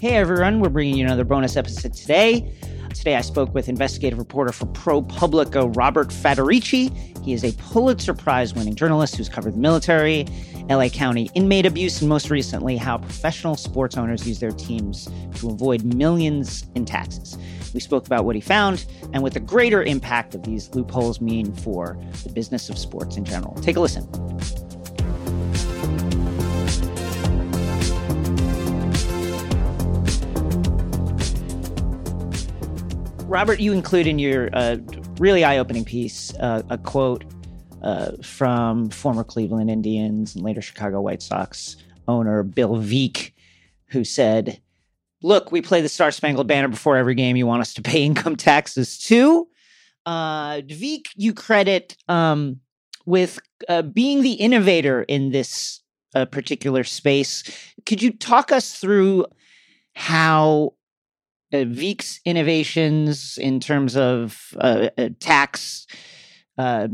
Hey everyone, we're bringing you another bonus episode today. Today I spoke with investigative reporter for ProPublica Robert Faturechi. He is a Pulitzer Prize winning journalist who's covered the military, LA County inmate abuse, and most recently, how professional sports owners use their teams to avoid millions in taxes. We spoke about what he found and what the greater impact of these loopholes mean for the business of sports in general. Take a listen. Robert, you include in your uh, really eye opening piece uh, a quote uh, from former Cleveland Indians and later Chicago White Sox owner Bill Veeck, who said, Look, we play the Star Spangled Banner before every game. You want us to pay income taxes too? Uh, Veeck, you credit um, with uh, being the innovator in this uh, particular space. Could you talk us through how uh, Veeck's innovations in terms of uh, uh, tax. Uh,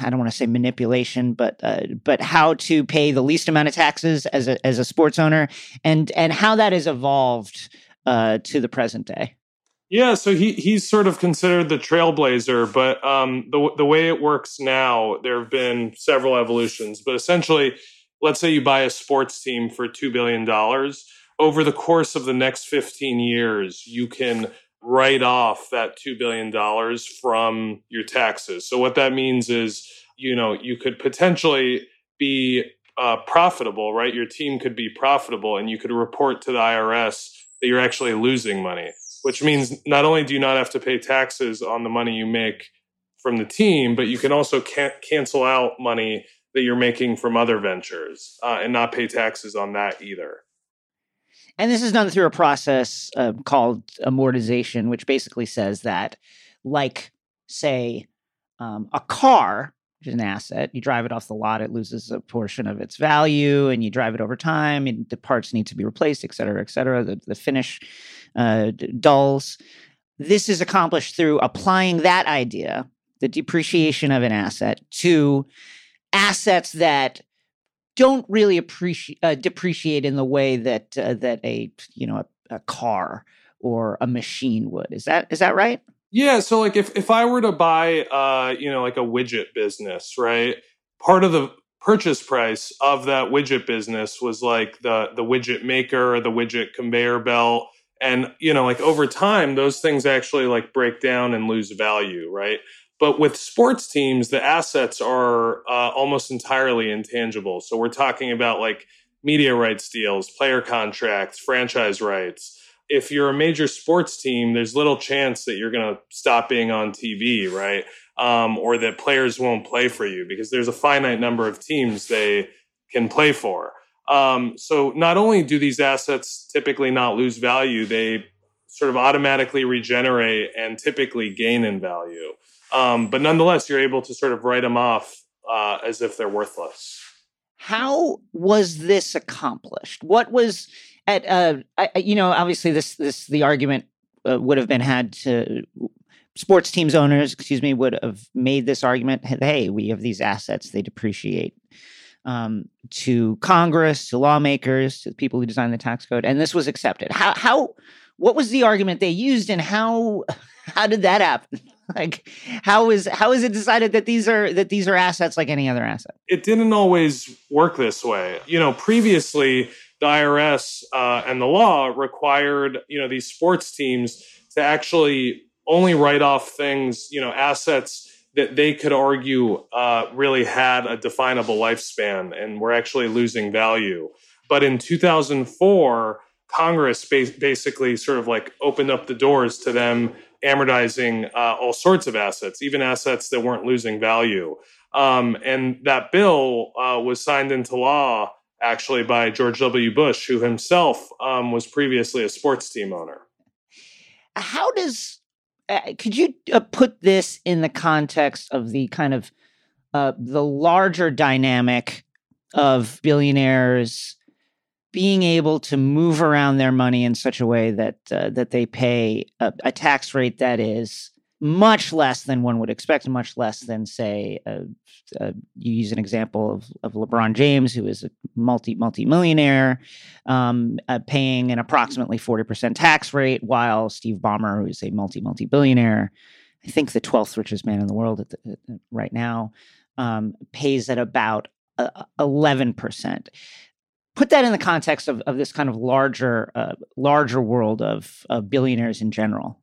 I don't want to say manipulation, but uh, but how to pay the least amount of taxes as a as a sports owner, and and how that has evolved uh, to the present day. Yeah, so he he's sort of considered the trailblazer, but um, the the way it works now, there have been several evolutions. But essentially, let's say you buy a sports team for two billion dollars over the course of the next 15 years, you can write off that $2 billion from your taxes. So, what that means is, you know, you could potentially be uh, profitable, right? Your team could be profitable and you could report to the IRS that you're actually losing money, which means not only do you not have to pay taxes on the money you make from the team, but you can also can- cancel out money that you're making from other ventures uh, and not pay taxes on that either. And this is done through a process uh, called amortization, which basically says that, like, say, um, a car, which is an asset, you drive it off the lot, it loses a portion of its value, and you drive it over time, and the parts need to be replaced, et cetera, et cetera. The, the finish uh, dulls. This is accomplished through applying that idea, the depreciation of an asset, to assets that don't really appreciate uh, depreciate in the way that uh, that a you know a, a, car or a machine would. Is that is that right? Yeah. So like if if I were to buy uh you know like a widget business, right? Part of the purchase price of that widget business was like the the widget maker, or the widget conveyor belt, and you know like over time those things actually like break down and lose value, right? But with sports teams, the assets are uh, almost entirely intangible. So we're talking about like media rights deals, player contracts, franchise rights. If you're a major sports team, there's little chance that you're going to stop being on TV, right? Um, or that players won't play for you because there's a finite number of teams they can play for. Um, so not only do these assets typically not lose value, they sort of automatically regenerate and typically gain in value. Um, but nonetheless, you're able to sort of write them off uh, as if they're worthless. How was this accomplished? What was at uh, I, you know obviously this this the argument uh, would have been had to sports teams owners excuse me would have made this argument hey we have these assets they depreciate um, to Congress to lawmakers to the people who designed the tax code and this was accepted how how what was the argument they used and how how did that happen like how is how is it decided that these are that these are assets like any other asset? It didn't always work this way. You know previously the irs uh, and the law required you know these sports teams to actually only write off things you know assets that they could argue uh, really had a definable lifespan and were actually losing value. But in 2004 congress basically sort of like opened up the doors to them amortizing uh, all sorts of assets, even assets that weren't losing value. Um, and that bill uh, was signed into law actually by George W. Bush, who himself um, was previously a sports team owner. How does uh, could you uh, put this in the context of the kind of uh, the larger dynamic of billionaires being able to move around their money in such a way that uh, that they pay a, a, tax rate that is much less than one would expect, much less than say uh, uh, you use an example of, of LeBron James, who is a multi multi millionaire, um, uh, paying an approximately forty percent tax rate, while Steve Ballmer, who is a multi multi billionaire, I think the twelfth richest man in the world at the, right now, um, pays at about uh, eleven percent put that in the context of, of this kind of larger uh, larger world of, of billionaires in general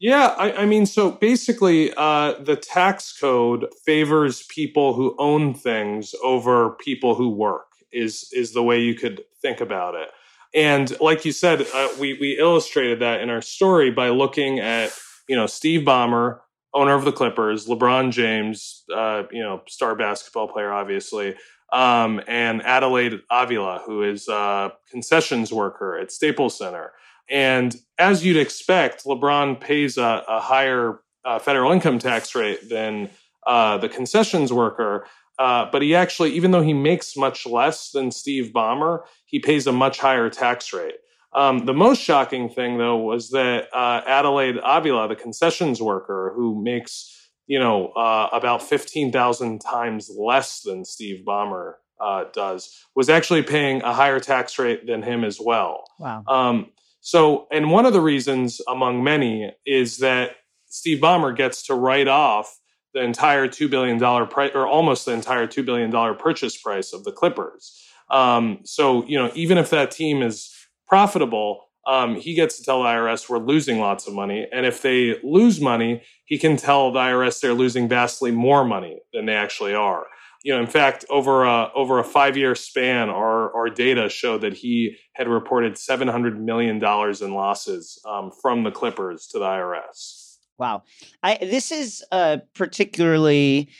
yeah, I, I, mean, so basically, uh, the tax code favors people who own things over people who work. Is is the way you could think about it. And like you said, uh, we we illustrated that in our story by looking at you know Steve Ballmer, owner of the Clippers, LeBron James, uh, you know star basketball player, obviously, um, and Adelaide Avila, who is a concessions worker at Staples Center. And as you'd expect, LeBron pays a, a higher uh, federal income tax rate than uh, the concessions worker. Uh, but he actually, even though he makes much less than Steve Ballmer, he pays a much higher tax rate. Um, the most shocking thing, though, was that uh, Adelaide Avila, the concessions worker, who makes you know uh, about fifteen thousand times less than Steve Ballmer uh, does, was actually paying a higher tax rate than him as well. Wow. Um, so, and one of the reasons among many is that Steve Ballmer gets to write off the entire $2 billion price or almost the entire $2 billion purchase price of the Clippers. Um, so, you know, even if that team is profitable, um, he gets to tell the IRS we're losing lots of money. And if they lose money, he can tell the IRS they're losing vastly more money than they actually are you know, in fact, over a over a five year span, our our data showed that he had reported seven hundred million dollars in losses um, from the Clippers to the IRS. Wow, I this is uh, particularly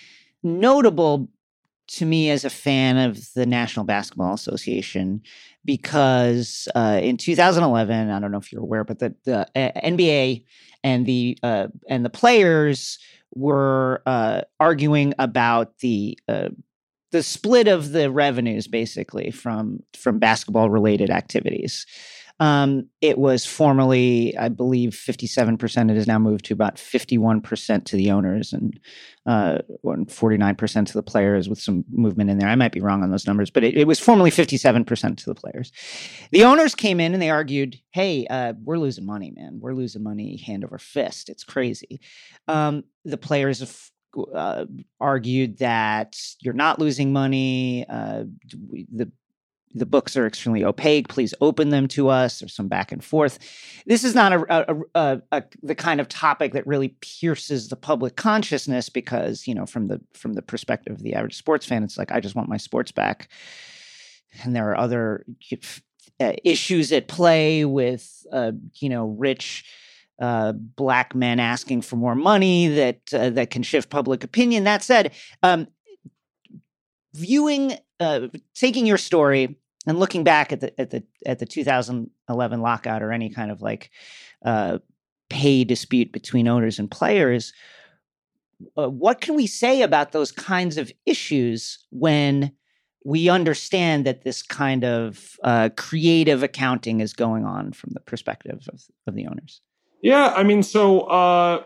notable to me as a fan of the National Basketball Association because uh, in 2011, I don't know if you're aware, but the, the uh, NBA and the uh, and the players were uh, arguing about the uh, the split of the revenues, basically from from basketball related activities. Um, it was formerly, I believe, 57%. It has now moved to about 51% to the owners and uh, 49% to the players with some movement in there. I might be wrong on those numbers, but it, it was formerly 57% to the players. The owners came in and they argued, hey, uh, we're losing money, man. We're losing money hand over fist. It's crazy. Um, the players have uh, argued that you're not losing money. Uh, the the books are extremely opaque. Please open them to us. There's some back and forth. This is not a, a, a, a, the kind of topic that really pierces the public consciousness because you know from the from the perspective of the average sports fan, it's like I just want my sports back, and there are other uh, issues at play with uh, you know rich. Uh, black men asking for more money that uh, that can shift public opinion. That said, um, viewing, uh, taking your story and looking back at the at the at the 2011 lockout or any kind of like uh, pay dispute between owners and players, uh, what can we say about those kinds of issues when we understand that this kind of uh, creative accounting is going on from the perspective of, of the owners? Yeah, I mean, so uh,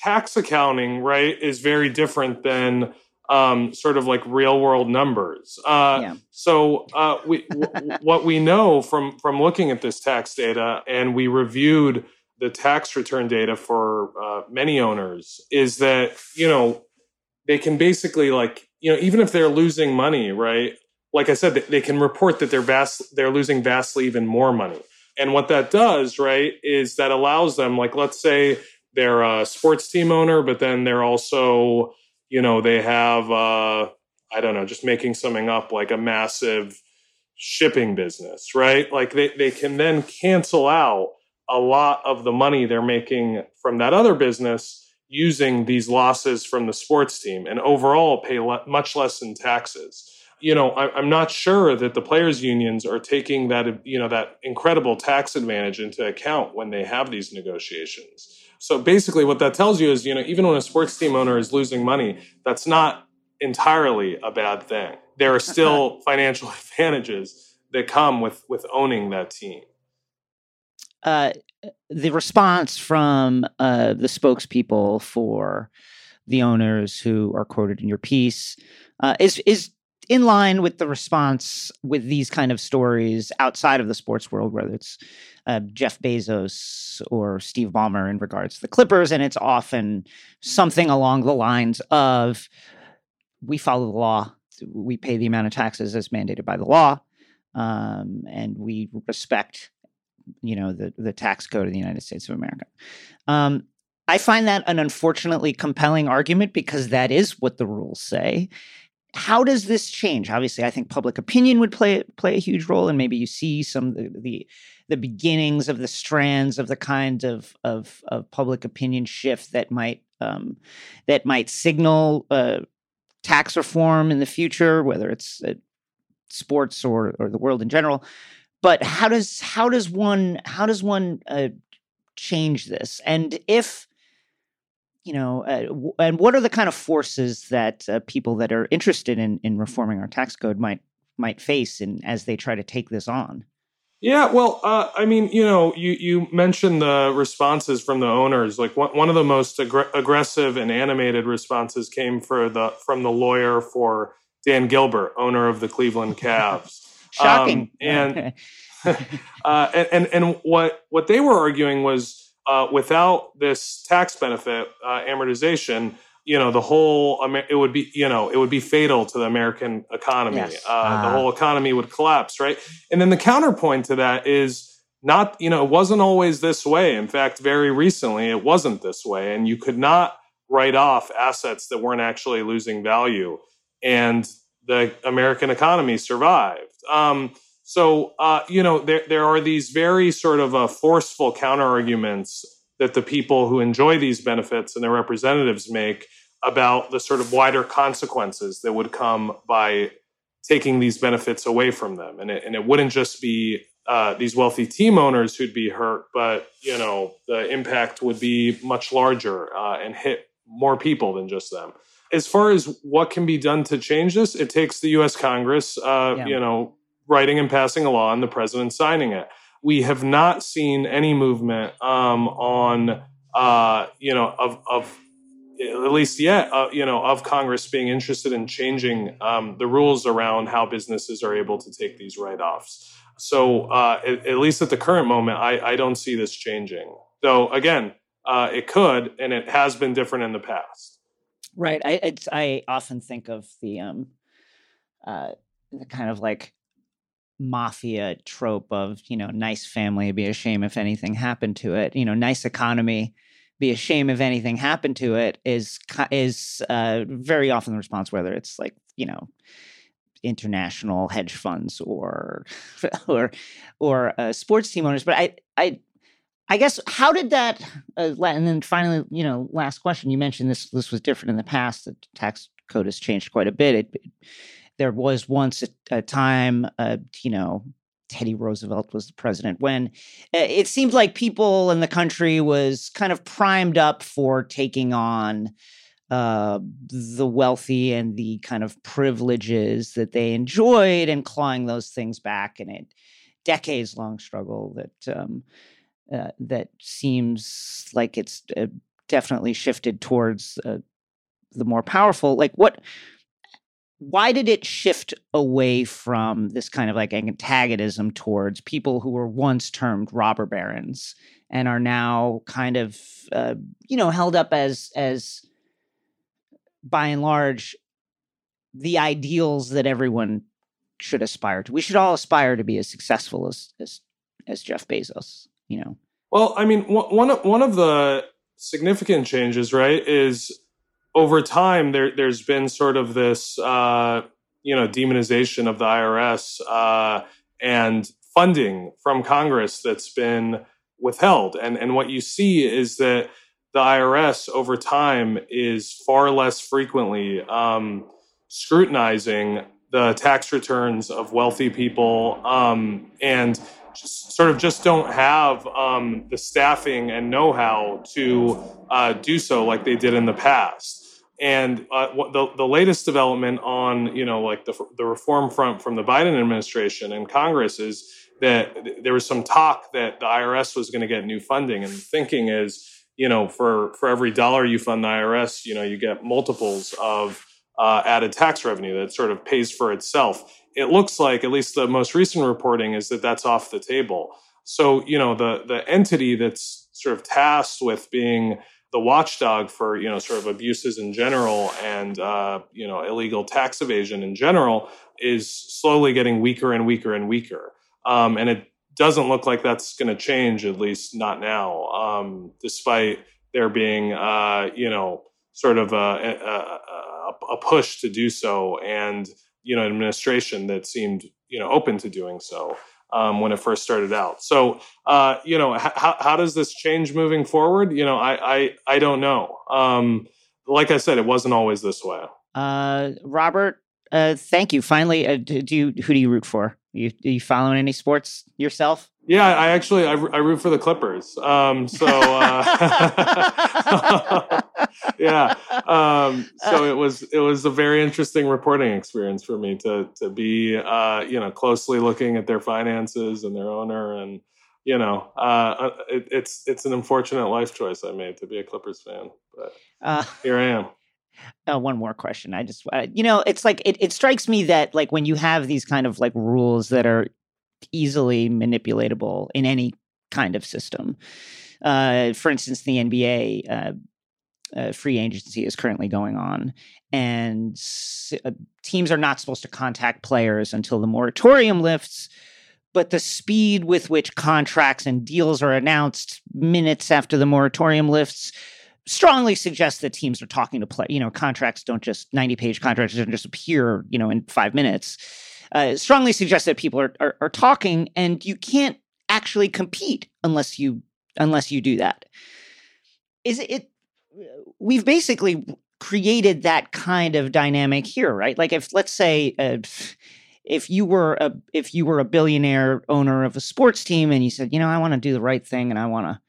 tax accounting, right, is very different than um, sort of like real world numbers. Uh, yeah. So uh, we, w- what we know from from looking at this tax data, and we reviewed the tax return data for uh, many owners, is that you know they can basically like you know even if they're losing money, right? Like I said, they can report that they're vast they're losing vastly even more money. And what that does, right, is that allows them, like let's say they're a sports team owner, but then they're also you know, they have, uh, I don't know, just making something up like a massive shipping business, right? Like they, they can then cancel out a lot of the money they're making from that other business using these losses from the sports team and overall pay le- much less in taxes you know I, am not sure that the players unions are taking that you know that incredible tax advantage into account when they have these negotiations so basically what that tells you is you know even when a sports team owner is losing money that's not entirely a bad thing. There are still financial advantages that come with with owning that team. Uh, the response from uh, the spokespeople for the owners who are quoted in your piece uh, is is in line with the response with these kind of stories outside of the sports world, whether it's uh, Jeff Bezos or Steve Ballmer in regards to the Clippers, and it's often something along the lines of we follow the law, we pay the amount of taxes as mandated by the law, um, and we respect, you know, the the tax code of the United States of America. Um, I find that an unfortunately compelling argument because that is what the rules say how does this change? Obviously, I think public opinion would play play a huge role, and maybe you see some the, the the, beginnings of the strands of the kind of of, of public opinion shift that might um, that might signal uh, tax reform in the future, whether it's uh, sports or or the world in general. But how does how does one how does one uh, change this? And if you know, uh, w- and what are the kind of forces that uh, people that are interested in in reforming our tax code might might face in as they try to take this on? Yeah, well, uh, I mean, you know, you you mentioned the responses from the owners. Like one, one of the most aggressive and animated responses came for the from the lawyer for Dan Gilbert, owner of the Cleveland Cavs. Shocking. Um, and, uh, and and and what what they were arguing was uh, without this tax benefit uh, amortization, you know, the whole it would be you know it would be fatal to the American economy. Yes. Uh, uh the whole economy would collapse, right? And then the counterpoint to that is not you know it wasn't always this way. In fact, very recently it wasn't this way, and you could not write off assets that weren't actually losing value, and the American economy survived. Um, so, uh, you know, there, there are these very sort of uh, forceful counter arguments that the people who enjoy these benefits and their representatives make about the sort of wider consequences that would come by taking these benefits away from them. And it, and it wouldn't just be uh, these wealthy team owners who'd be hurt, but, you know, the impact would be much larger uh, and hit more people than just them. As far as what can be done to change this, it takes the U.S. Congress, uh, yeah. you know, writing and passing a law and the president signing it. We have not seen any movement um, on, uh, you know, of, of at least yet, uh, you know, of Congress being interested in changing um, the rules around how businesses are able to take these write-offs. So, uh, at, at, least at the current moment, I, I don't see this changing. Though, again, uh, it could, and it has been different in the past. Right. I I often think of the um, uh, the kind of like mafia trope of you know nice family be a shame if anything happened to it. You know nice economy be a shame if anything happened to it is is uh, very often the response whether it's like you know international hedge funds or or or uh, sports team owners. But i i i guess how did that uh, and then finally you know last question. You mentioned this this was different in the past the tax code has changed quite a bit. It, it there was once a, a time, uh, you know, Teddy Roosevelt was the president when uh, it seemed like people in the country was kind of primed up for taking on uh, the wealthy and the kind of privileges that they enjoyed and clawing those things back in a decades long struggle that um, uh, that seems like it's uh, definitely shifted towards uh, the more powerful. Like what why did it shift away from this kind of like antagonism towards people who were once termed robber barons and are now kind of uh, you know held up as as by and large the ideals that everyone should aspire to? We should all aspire to be as successful as as, as jeff bezos you know? Well i mean one one of the significant changes right is over time, there there's been sort of this uh, you know demonization of the IRS uh, and funding from Congress that's been withheld, and and what you see is that the IRS over time is far less frequently um, scrutinizing the tax returns of wealthy people um, and just sort of just don't have um, the staffing and know-how to uh, do so like they did in the past. And uh, the the latest development on you know like the the reform front from the Biden administration and Congress is that there was some talk that the IRS was going to get new funding, and the thinking is you know for for every dollar you fund the IRS, you know you get multiples of uh, added tax revenue that sort of pays for itself. It looks like, at least the most recent reporting, is that that's off the table. So you know the the entity that's sort of tasked with being the watchdog for you know sort of abuses in general and uh, you know illegal tax evasion in general is slowly getting weaker and weaker and weaker, um, and it doesn't look like that's going to change at least not now, um, despite there being uh, you know sort of a, a, a, push to do so and you know administration that seemed you know open to doing so um, when it first started out. So, uh, you know, h- how does this change moving forward? You know, I I, I don't know. Um, like I said, it wasn't always this way. Uh, Robert, uh, thank you. Finally, uh, do you who do you root for? You are you following any sports yourself? Yeah, I actually I, I root for the Clippers. Um, so uh, yeah, um, so it was it was a very interesting reporting experience for me to to be uh, you know closely looking at their finances and their owner and you know uh, uh it, it's it's an unfortunate life choice I made to be a Clippers fan, but uh, here I am. Uh, one more question. I just, uh, you know, it's like it, it strikes me that like when you have these kind of like rules that are easily manipulatable in any kind of system. Uh, for instance, the NBA uh, free agency is currently going on, and uh, teams are not supposed to contact players until the moratorium lifts. But the speed with which contracts and deals are announced minutes after the moratorium lifts strongly suggests that teams are talking to play. You know, contracts don't just ninety page contracts don't just appear. You know, in five minutes uh, strongly suggests that people are, are, are talking, and you can't actually compete unless you unless you do that. Is it? We've basically created that kind of dynamic here, right? Like if let's say. Uh, if you were a if you were a billionaire owner of a sports team and you said, you know, I want to do the right thing and I want to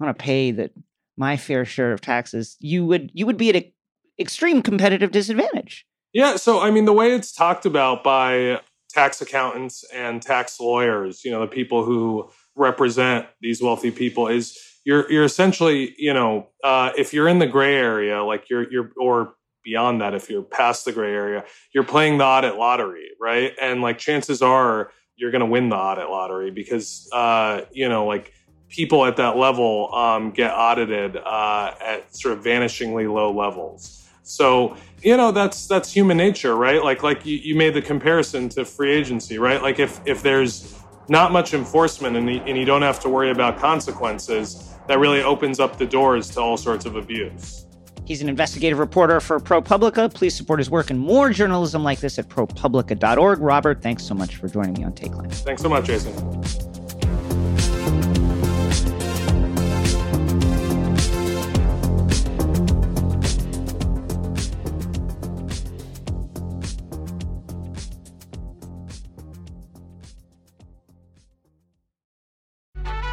I want to pay that my fair share of taxes, you would you would be at an extreme competitive disadvantage. Yeah, so I mean, the way it's talked about by tax accountants and tax lawyers, you know, the people who represent these wealthy people, is you're you're essentially, you know, uh, if you're in the gray area, like you're you're or beyond that, if you're past the gray area, you're playing the audit lottery, right? And like chances are you're going to win the audit lottery because, uh, you know, like people at that level um, get audited uh, at sort of vanishingly low levels. So you know that's that's human nature, right? Like like you, you made the comparison to free agency, right? Like if if there's not much enforcement and, and you don't have to worry about consequences, that really opens up the doors to all sorts of abuse. He's an investigative reporter for ProPublica. Please support his work and more journalism like this at ProPublica.org. Robert, thanks so much for joining me on Takeline. Thanks so much, Jason.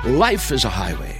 Life is a highway,